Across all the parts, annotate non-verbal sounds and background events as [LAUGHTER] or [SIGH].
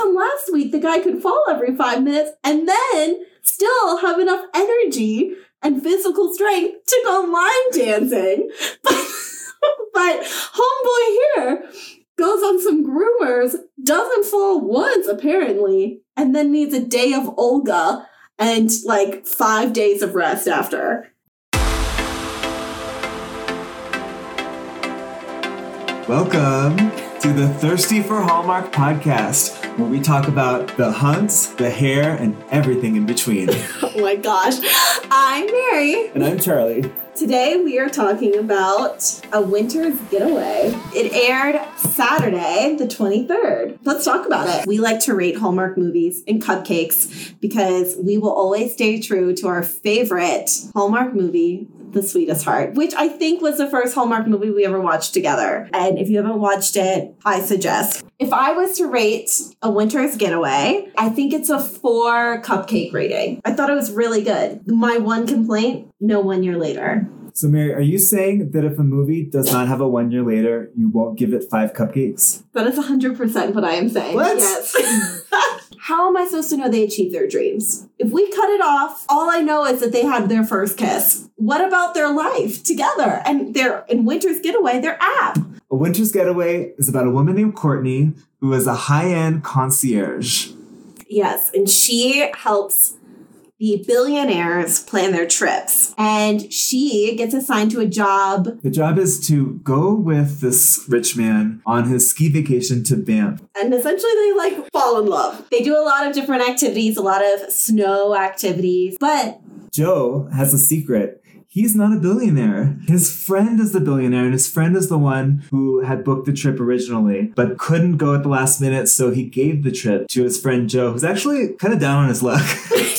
come last week, the guy could fall every five minutes and then still have enough energy and physical strength to go line dancing. [LAUGHS] But, but homeboy here goes on some groomers, doesn't fall once apparently, and then needs a day of Olga and like five days of rest after. Welcome to the Thirsty for Hallmark podcast, where we talk about the hunts, the hair, and everything in between. [LAUGHS] Oh my gosh. I'm Mary. and I'm Charlie. Today we are talking about A Winter's Getaway. It aired Saturday, the 23rd. Let's talk about it. We like to rate Hallmark movies and cupcakes because we will always stay true to our favorite Hallmark movie, The Sweetest Heart, which I think was the first Hallmark movie we ever watched together. And if you haven't watched it, I suggest. If I was to rate A Winter's Getaway, I think it's a four cupcake rating. I thought it was really good. My one complaint, no one year later. So, Mary, are you saying that if a movie does not have a one year later, you won't give it five cupcakes? That is 100% what I am saying. What? Yes. [LAUGHS] How am I supposed to know they achieved their dreams? If we cut it off, all I know is that they had their first kiss. What about their life together and their in Winter's Getaway, their app? A Winter's Getaway is about a woman named Courtney who is a high end concierge. Yes, and she helps the billionaires plan their trips. And she gets assigned to a job, The job is to go with this rich man on his ski vacation to Banff. and essentially they like fall in love. They do a lot of different activities, a lot of snow activities, but Joe has a secret. He's not a billionaire. His friend is the billionaire, and his friend is the one who had booked the trip originally, but couldn't go at the last minute, so he gave the trip to his friend Joe, who's actually kind of down on his luck. [LAUGHS]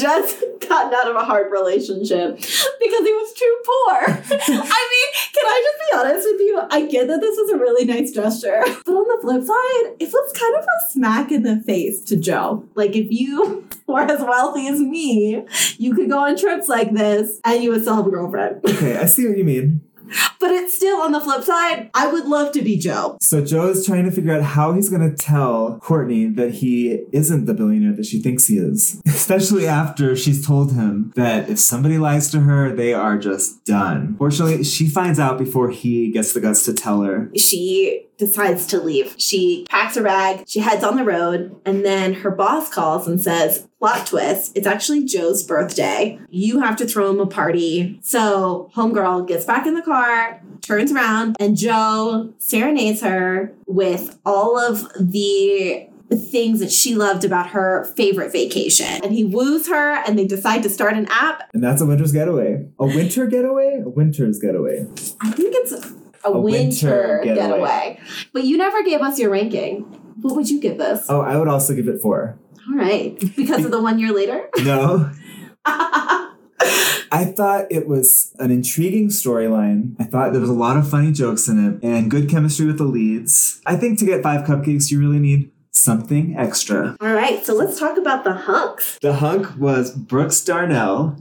Just [LAUGHS] gotten out of a hard relationship because he was too poor. [LAUGHS] I mean, can I just be honest with you? I get that this is a really nice gesture, but on the flip side, it was kind of a smack in the face to Joe. Like, if you [LAUGHS] were as wealthy as me, you could go on trips like this and you would still have a girlfriend. okay, I see what you mean. But it's still on the flip side, I would love to be Joe. So Joe is trying to figure out how he's going to tell Courtney that he isn't the billionaire that she thinks he is. [LAUGHS] Especially after she's told him that if somebody lies to her, they are just done. Fortunately, she finds out before he gets the guts to tell her. she decides to leave. She packs a bag, she heads on the road, and then her boss calls and says, Plot twist, it's actually Joe's birthday. You have to throw him a party. So, Homegirl gets back in the car, turns around, and Joe serenades her with all of the things that she loved about her favorite vacation. And he woos her, and they decide to start an app. And that's a winter's getaway. A winter getaway? A winter's getaway. I think it's a, A winter, winter getaway. getaway. But you never gave us your ranking. What would you give this? Oh, I would also give it four. All right. Because of the one year later? [LAUGHS] No. [LAUGHS] I thought it was an intriguing storyline. I thought there was a lot of funny jokes in it and good chemistry with the leads. I think to get five cupcakes, you really need something extra. All right. So let's talk about the hunks. The hunk was Brooks Darnell,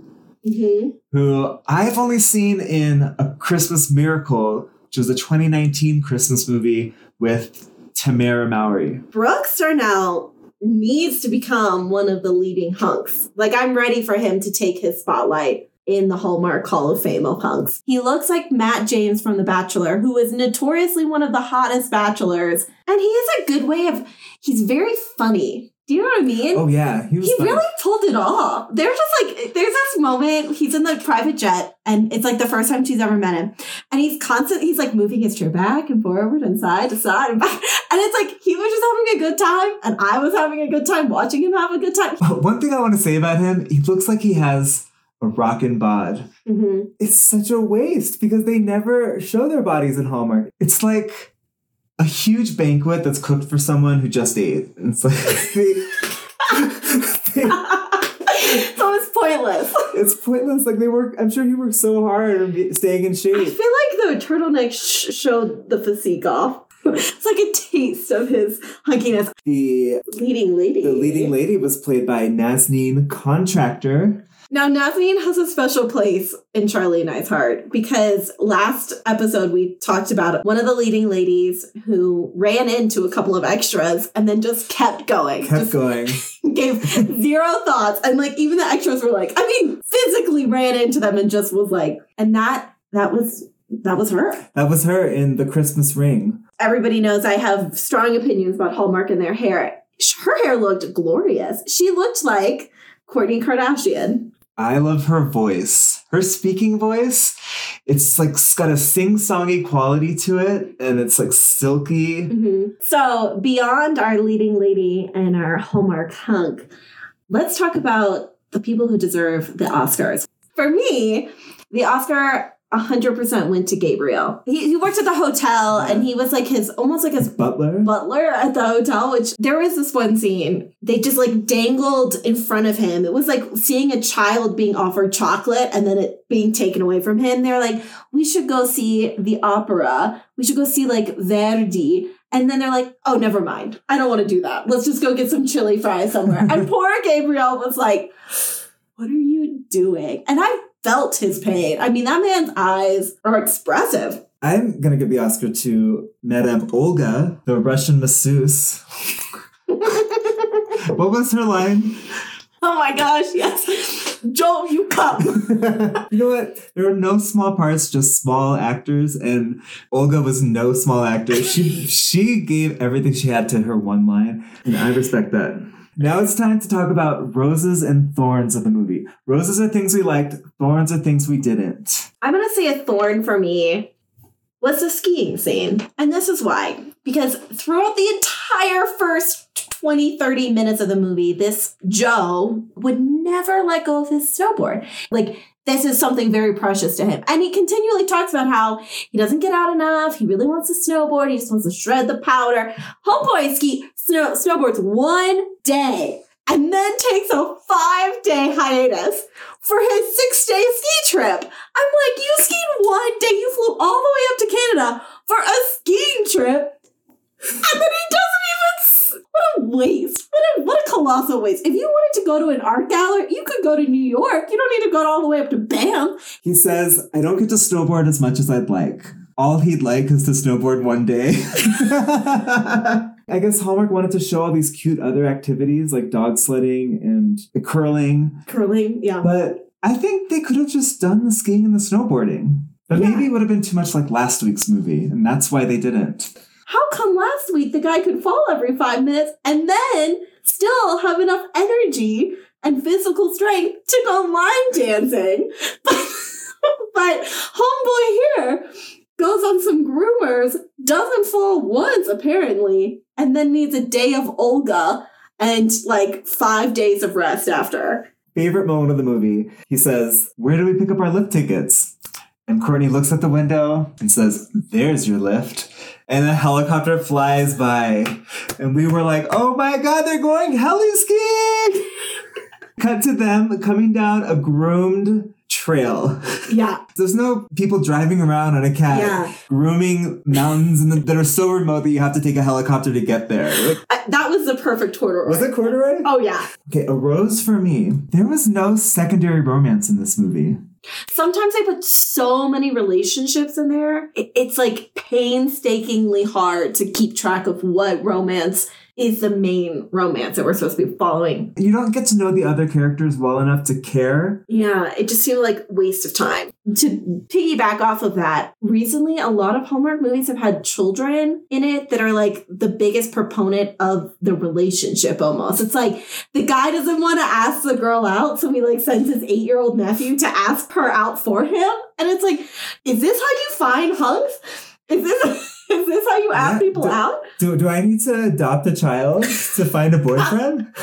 Mm-hmm. who I've only seen in A Christmas Miracle, which was a 2019 Christmas movie with Tamera Mowry. Brooks Darnell needs to become one of the leading hunks. Like, I'm ready for him to take his spotlight in the Hallmark Hall of Fame of hunks. He looks like Matt James from The Bachelor, who is notoriously one of the hottest bachelors. And he has a good way of, he's very funny. Do you know what I mean? Oh, yeah. He was He really pulled it off. There's just like there's this moment he's in the private jet and it's like the first time she's ever met him, and he's constant. He's like moving his chair back and forward and side to side and back, [LAUGHS] and it's like he was just having a good time, and I was having a good time watching him have a good time. One thing I want to say about him, he looks like he has a rockin' bod. Mhm. It's such a waste because they never show their bodies in Hallmark. It's like a huge banquet that's cooked for someone who just ate. It's like they- they- so it's pointless. it's pointless. Like they work. I'm sure he worked so hard staying in shape. I feel like the turtleneck sh- showed the physique off. [LAUGHS] It's like a taste of his hunkiness. The Leading lady. the leading lady was played by Nazneen Contractor, Now, Nazneen has a special place in Charlie and I's heart because last episode we talked about one of the leading ladies who ran into a couple of extras and then just kept going. Kept going. [LAUGHS] gave zero thoughts. And like even the extras were like, I mean, physically ran into them and just was like, and that that was that was her. That was her in the Christmas ring. Everybody knows I have strong opinions about Hallmark and their hair. Her hair looked glorious. She looked like Kourtney Kardashian. I love her voice. Her speaking voice, it's like it's got a sing-songy quality to it, and it's like silky. Mm-hmm. So, beyond our leading lady and our Hallmark hunk, let's talk about the people who deserve the Oscars. For me, the Oscar 100% went to Gabriel. He, he worked at the hotel and he was like his almost like his Butler. butler at the hotel, which there was this one scene. They just like dangled in front of him. It was like seeing a child being offered chocolate and then it being taken away from him. They're like, we should go see the opera. We should go see like Verdi. And then they're like, oh, never mind. I don't want to do that. Let's just go get some chili fries somewhere. and [LAUGHS] poor Gabriel was like, what are you doing? And I felt his mm-hmm. pain. I mean, that man's eyes are expressive. I'm gonna give the Oscar to Madame Olga, the Russian masseuse. [LAUGHS] what was her line? Oh my gosh, yes. Joe, you come. [LAUGHS] you know what? There are no small parts, just small actors, and Olga was no small actor. She [LAUGHS] she gave everything she had to her one line, and I respect that. Now it's time to talk about roses and thorns of the movie. Roses are things we liked, thorns are things we didn't. I'm gonna say a thorn for me was the skiing scene. And this is why. Because throughout the entire first 20, 30 minutes of the movie, this Joe would never let go of his snowboard. Like, this is something very precious to him. And he continually talks about how he doesn't get out enough. He really wants to snowboard. He just wants to shred the powder. Homeboy ski snow, snowboards one day and then takes a five day hiatus for his six day ski trip. I'm like, you skied one day, you flew all the way up to Canada for a skiing trip, and then he doesn't What a waste! What a what a colossal waste! If you wanted to go to an art gallery, you could go to New York. You don't need to go all the way up to Banff. He says, I don't get to snowboard as much as I'd like. All he'd like is to snowboard one day. [LAUGHS] I guess Hallmark wanted to show all these cute other activities like dog sledding and curling, Curling, yeah. but I think they could have just done the skiing and the snowboarding. But Yeah. maybe it would have been too much like last week's movie, and that's why they didn't. How come last week the guy could fall every five minutes and then still have enough energy and physical strength to go line dancing? [LAUGHS] But, homeboy here goes on some groomers, doesn't fall once apparently, and then needs a day of Olga and like five days of rest after. Favorite moment of the movie, he says, Where do we pick up our lift tickets? And Courtney looks at the window and says, There's your lift. And a helicopter flies by. And we were like, Oh my god, they're going heli skiing! [LAUGHS] Cut to them coming down a groomed trail. Yeah. There's no people driving around on a cat, Yeah. grooming mountains in the, that are so remote that you have to take a helicopter to get there. Like, I- that was the perfect corduroy. was it corduroy? Oh, yeah. Okay, a rose for me. There was no secondary romance in this movie. Sometimes I put so many relationships in there. It- It's like painstakingly hard to keep track of what romance is the main romance that we're supposed to be following. You don't get to know the other characters well enough to care. Yeah, it just seemed like waste of time. To piggyback off of that, recently a lot of Hallmark movies have had children in it that are like the biggest proponent of the relationship almost. It's like the guy doesn't want to ask the girl out, so he like sends his 8-year-old nephew to ask her out for him. And it's like, is this how you find hunks? Is this [LAUGHS] is this how you ask Yeah, people the- out? Do, do I need to adopt a child to find a boyfriend? [LAUGHS]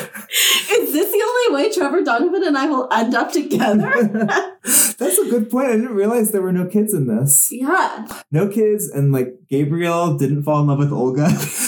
Is this the only way Trevor Donovan and I will end up together? [LAUGHS] That's a good point. I didn't realize there were no kids in this. yeah. No kids, and like Gabriel didn't fall in love with Olga.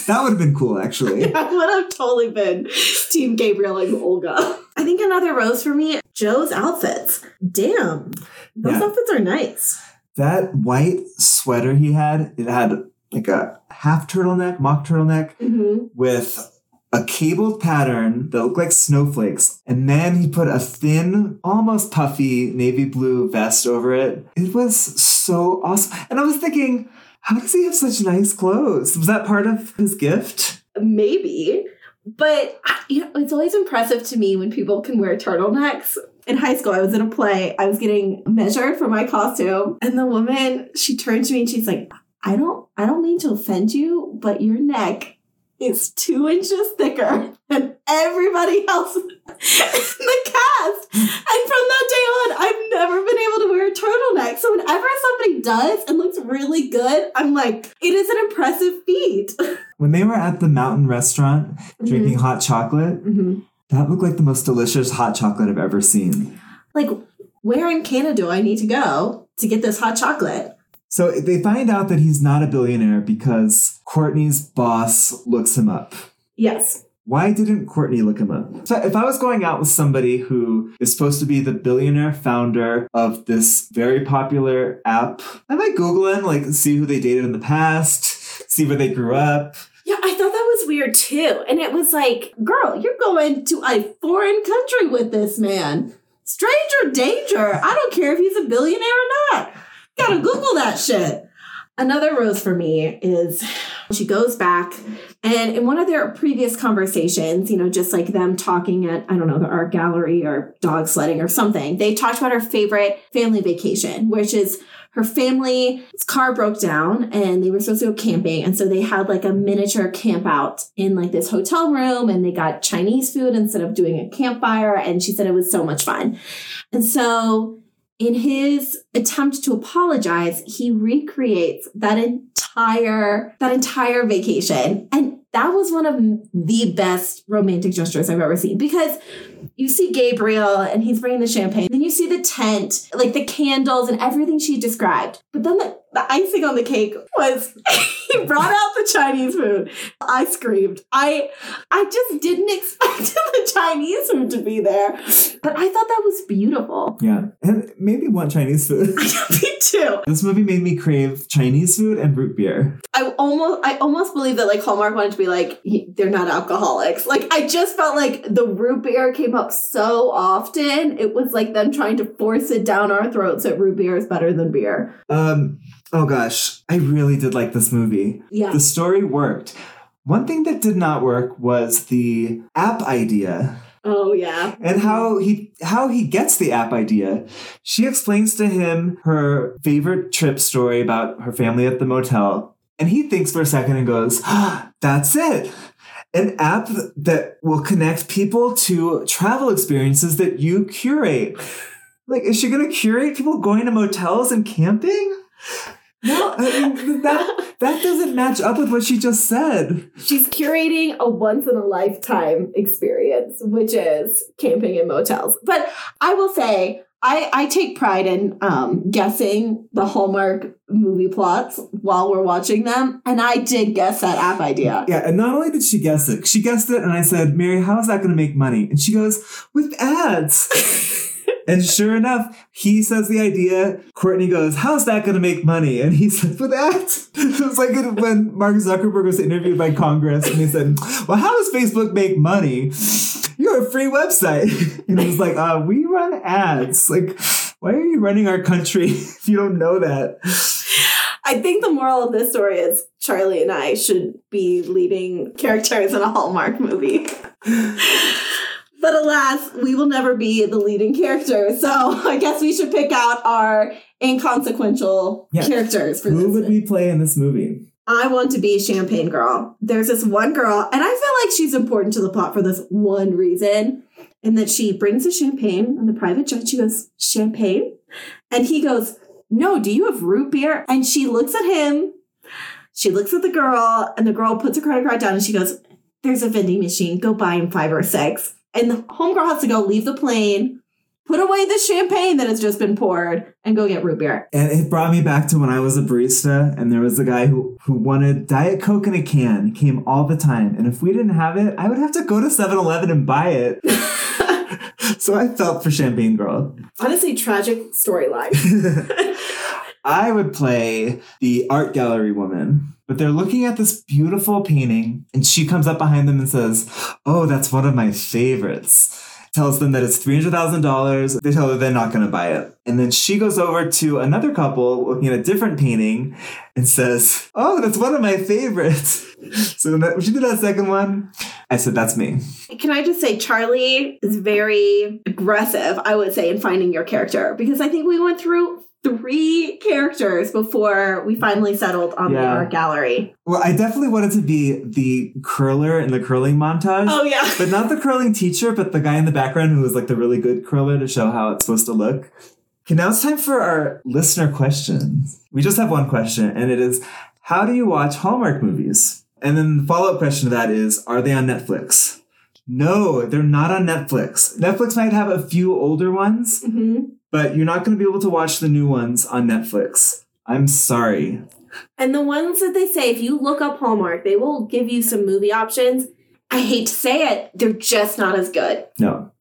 that would have been cool, actually. I would have totally been Team Gabriel and Olga. I think another rose for me, Joe's outfits. Damn. Those Yeah. outfits are nice. That white sweater he had, it had like a half turtleneck, mock turtleneck, Mm-hmm. with a cabled pattern that looked like snowflakes, and then he put a thin, almost puffy navy blue vest over it. It was so awesome. And I was thinking, how does he have such nice clothes? Was that part of his gift? Maybe. But you know, it's always impressive to me when people can wear turtlenecks. In high school, I was in a play. I was getting measured for my costume, and the woman she turned to me and she's like, "I don't, I don't mean to offend you, but your neck is two inches thicker than everybody else [LAUGHS] in the cast. And from that day on, I've never been able to wear a turtleneck. So whenever somebody does and looks really good, I'm like, it is an impressive feat. [LAUGHS] When they were at the mountain restaurant drinking hot chocolate, Mm-hmm. that looked like the most delicious hot chocolate I've ever seen. Like, where in Canada do I need to go to get this hot chocolate? So they find out that he's not a billionaire because Courtney's boss looks him up. Yes. Why didn't Courtney look him up? So if I was going out with somebody who is supposed to be the billionaire founder of this very popular app, I might Google him, like see who they dated in the past, see where they grew up. Yeah, I thought that was weird too. And it was like, girl, you're going to a foreign country with this man. Stranger danger. I don't care if he's a billionaire or not. Gotta Google that shit. Another rose for me is she goes back and in one of their previous conversations, you know, just like them talking at, I don't know, the art gallery or dog sledding or something, they talked about her favorite family vacation, which is her family's car broke down and they were supposed to go camping. And so they had like a miniature camp out in like this hotel room and they got Chinese food instead of doing a campfire. And she said it was so much fun. And so in his attempt to apologize, he recreates that entire that entire vacation. And that was one of the best romantic gestures I've ever seen because you see Gabriel and he's bringing the champagne. Then you see the tent, like the candles and everything she described. But then the, the icing on the cake was [LAUGHS] he brought out the Chinese food. I screamed. I I just didn't [LAUGHS] expect the Chinese food to be there. But I thought that was beautiful. Yeah, and maybe want Chinese food. [LAUGHS] Me too. this movie made me crave Chinese food and root beer. I almost I almost believe that like Hallmark wanted to be like they're not alcoholics. Like I just felt like the root beer came up so often. It was like them trying to force it down our throats that root beer is better than beer. Um, oh gosh, I really did like this movie. Yeah. The story worked. One thing that did not work was the app idea. Oh yeah. and how he how he gets the app idea. She explains to him her favorite trip story about her family at the motel, and he thinks for a second and goes, ah, "That's it." An app that will connect people to travel experiences that you curate. Like, is she going to curate people going to motels and camping? No, I mean, that that doesn't match up with what she just said. She's curating a once in a lifetime experience, which is camping in motels. But I will say, I, I take pride in um, guessing the Hallmark movie plots while we're watching them. And I did guess that app idea. Yeah, and not only did she guess it, she guessed it, and I said, Mary, how is that going to make money? And she goes, with ads. [LAUGHS] and sure enough, he says the idea. Courtney goes, how's that going to make money? And he says, with ads. it was like when Mark Zuckerberg was interviewed by Congress, and he said, well, how does Facebook make money? You're a free website. [LAUGHS] And he was like, uh, we run ads. Like, why are you running our country [LAUGHS] if you don't know that? I think the moral of this story is Charlie and I should be leading characters in a Hallmark movie. [LAUGHS] but alas, we will never be the leading character. So [LAUGHS] I guess we should pick out our inconsequential Yeah. characters for Who this. would we play in this movie? I want to be Champagne Girl. There's this one girl, and I feel like she's important to the plot for this one reason, in that she brings a champagne on the private jet. She goes, Champagne? And he goes, No, do you have root beer? And she looks at him, she looks at the girl, and the girl puts her credit card down and she goes, There's a vending machine. Go buy him five or six. And the homegirl has to go leave the plane, put away the champagne that has just been poured, and go get root beer. And it brought me back to when I was a barista and there was a guy who, who wanted Diet Coke in a can, came all the time. And if we didn't have it, I would have to go to 7 Eleven and buy it. [LAUGHS] so I felt for Champagne Girl. Honestly, tragic storyline. [LAUGHS] I would play the art gallery woman. But they're looking at this beautiful painting, and she comes up behind them and says, Oh, that's one of my favorites. Tells them that it's $300,000. They tell her they're not going to buy it. And then she goes over to another couple looking at a different painting and says, Oh, that's one of my favorites. [LAUGHS] So when, she did that second one, I said, That's me. Can I just say, Charlie is very aggressive, I would say, in finding your character because I think we went through three characters before we finally settled on the art gallery. Well, I definitely wanted to be the curler in the curling montage. Oh, yeah. But not the curling teacher, but the guy in the background who was like the really good curler to show how it's supposed to look. Okay, now it's time for our listener questions. We just have one question, and it is How do you watch Hallmark movies? And then the follow up question to that is Are they on Netflix? No, they're not on Netflix. Netflix might have a few older ones, hmm but you're not going to be able to watch the new ones on Netflix. I'm sorry. And the ones that they say, if you look up Hallmark, they will give you some movie options. I hate to say it, they're just not as good. No.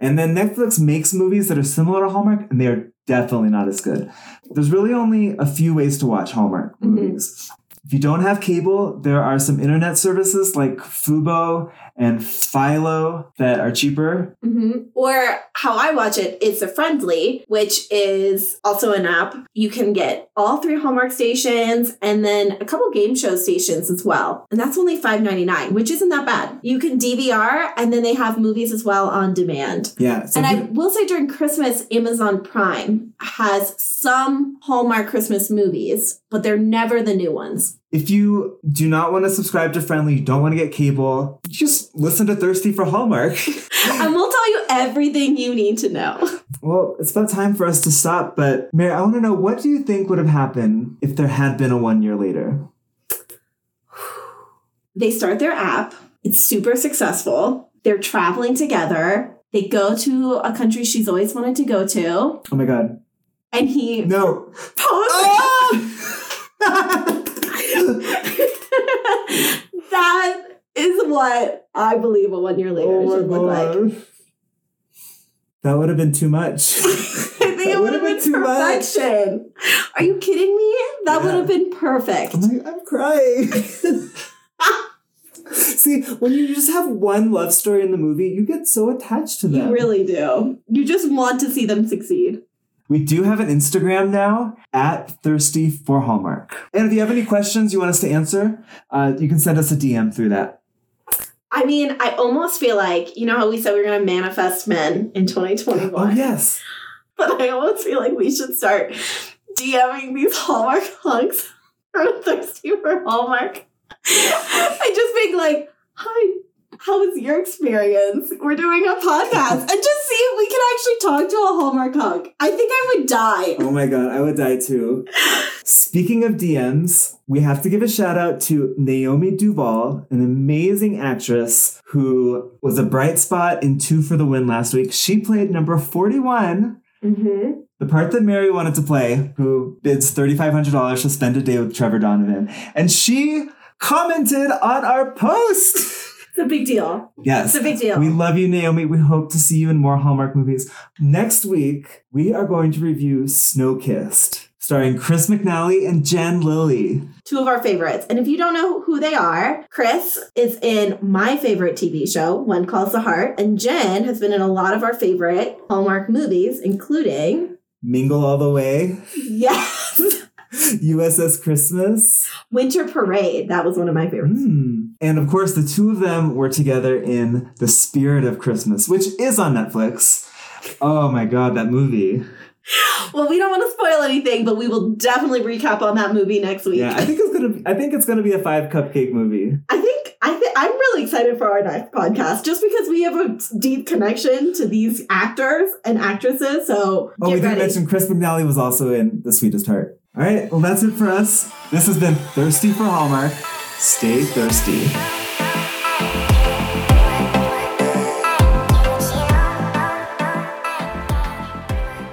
And then Netflix makes movies that are similar to Hallmark, and they are definitely not as good. There's really only a few ways to watch Hallmark Mhm. movies. If you don't have cable, there are some internet services like Fubo and Philo that are cheaper. hmm Or how I watch it, it's a Frndly, which is also an app. You can get all three Hallmark stations and then a couple game show stations as well. And that's only $5.99, which isn't that bad. You can DVR and then they have movies as well on demand. Yeah. So and I will say during Christmas, Amazon Prime has some Hallmark Christmas movies, but they're never the new ones. If you do not want to subscribe to Frndly, you don't want to get cable, just listen to Thirsty for Hallmark. [LAUGHS] and we'll tell you everything you need to know. well, it's about time for us to stop, but Mary, I want to know what do you think would have happened if there had been a one year later? [SIGHS] They start their app, it's super successful. They're traveling together. They go to a country she's always wanted to go to, Oh my god. and he No. [LAUGHS] poses. Oh [LAUGHS] that is what I believe a one year later Oh should look like. That would have been too much. [LAUGHS] I think That it would would've been, been too much. perfection. Are you kidding me? That would have been perfect. I'm like, I'm crying. [LAUGHS] See, when you just have one love story in the movie, you get so attached to them. You really do. You just want to see them succeed. We do have an Instagram now at Thirsty for Hallmark. And if you have any questions you want us to answer, uh, you can send us a DM through that. I mean, I almost feel like, you know how we said we are going to manifest men in 2021? Oh, yes. But I almost feel like we should start DMing these Hallmark hunks from Thirsty for Hallmark. [LAUGHS] I just think like, hi, how was your experience? We're doing a podcast. And just see if we can actually talk to a Hallmark hunk. I think I would die. Oh my god, I would die too. Speaking of DMs, we have to give a shout out to Naomi Duval, an amazing actress who was a bright spot in Two for the Win last week. She played number 41, Mm-hmm. the part that Mary wanted to play, who bids $3,500 to spend a day with Trevor Donovan. And she commented on our post. It's a big deal. Yes. It's a big deal. We love you, Naomi. We hope to see you in more Hallmark movies. Next week, we are going to review Snow Kissed, starring Chris McNally and Jen Lilley. two of our favorites. And if you don't know who they are, Chris is in my favorite TV show, When Calls the Heart, and Jen has been in a lot of our favorite Hallmark movies, including Mingle All the Way, yes, [LAUGHS] [LAUGHS] USS Christmas. Winter Parade. That was one of my favorites. Hmm. And of course, the two of them were together in The Spirit of Christmas, which is on Netflix. Oh my god, that movie. Well, we don't want to spoil anything, but we will definitely recap on that movie next week. Yeah, I think it's gonna. Be, I think it's gonna be a five cupcake movie. I think I think I'm really excited for our next podcast just because we have a deep connection to these actors and actresses. So Oh, we get didn't mention Chris McNally was also in The Sweetest Heart. All right, well, that's it for us. This has been Thirsty for Hallmark. Stay thirsty.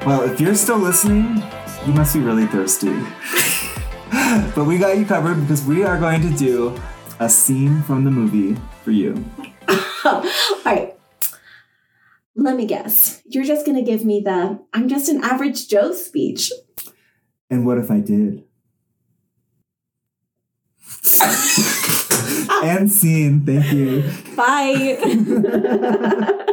Well, if you're still listening, you must be really thirsty. [LAUGHS] but we got you covered because we are going to do a scene from the movie for you. [LAUGHS] All right. Let me guess. You're just going to give me the I'm just an average Joe speech. And what if I did? [LAUGHS] and scene. Thank you. Bye. [LAUGHS]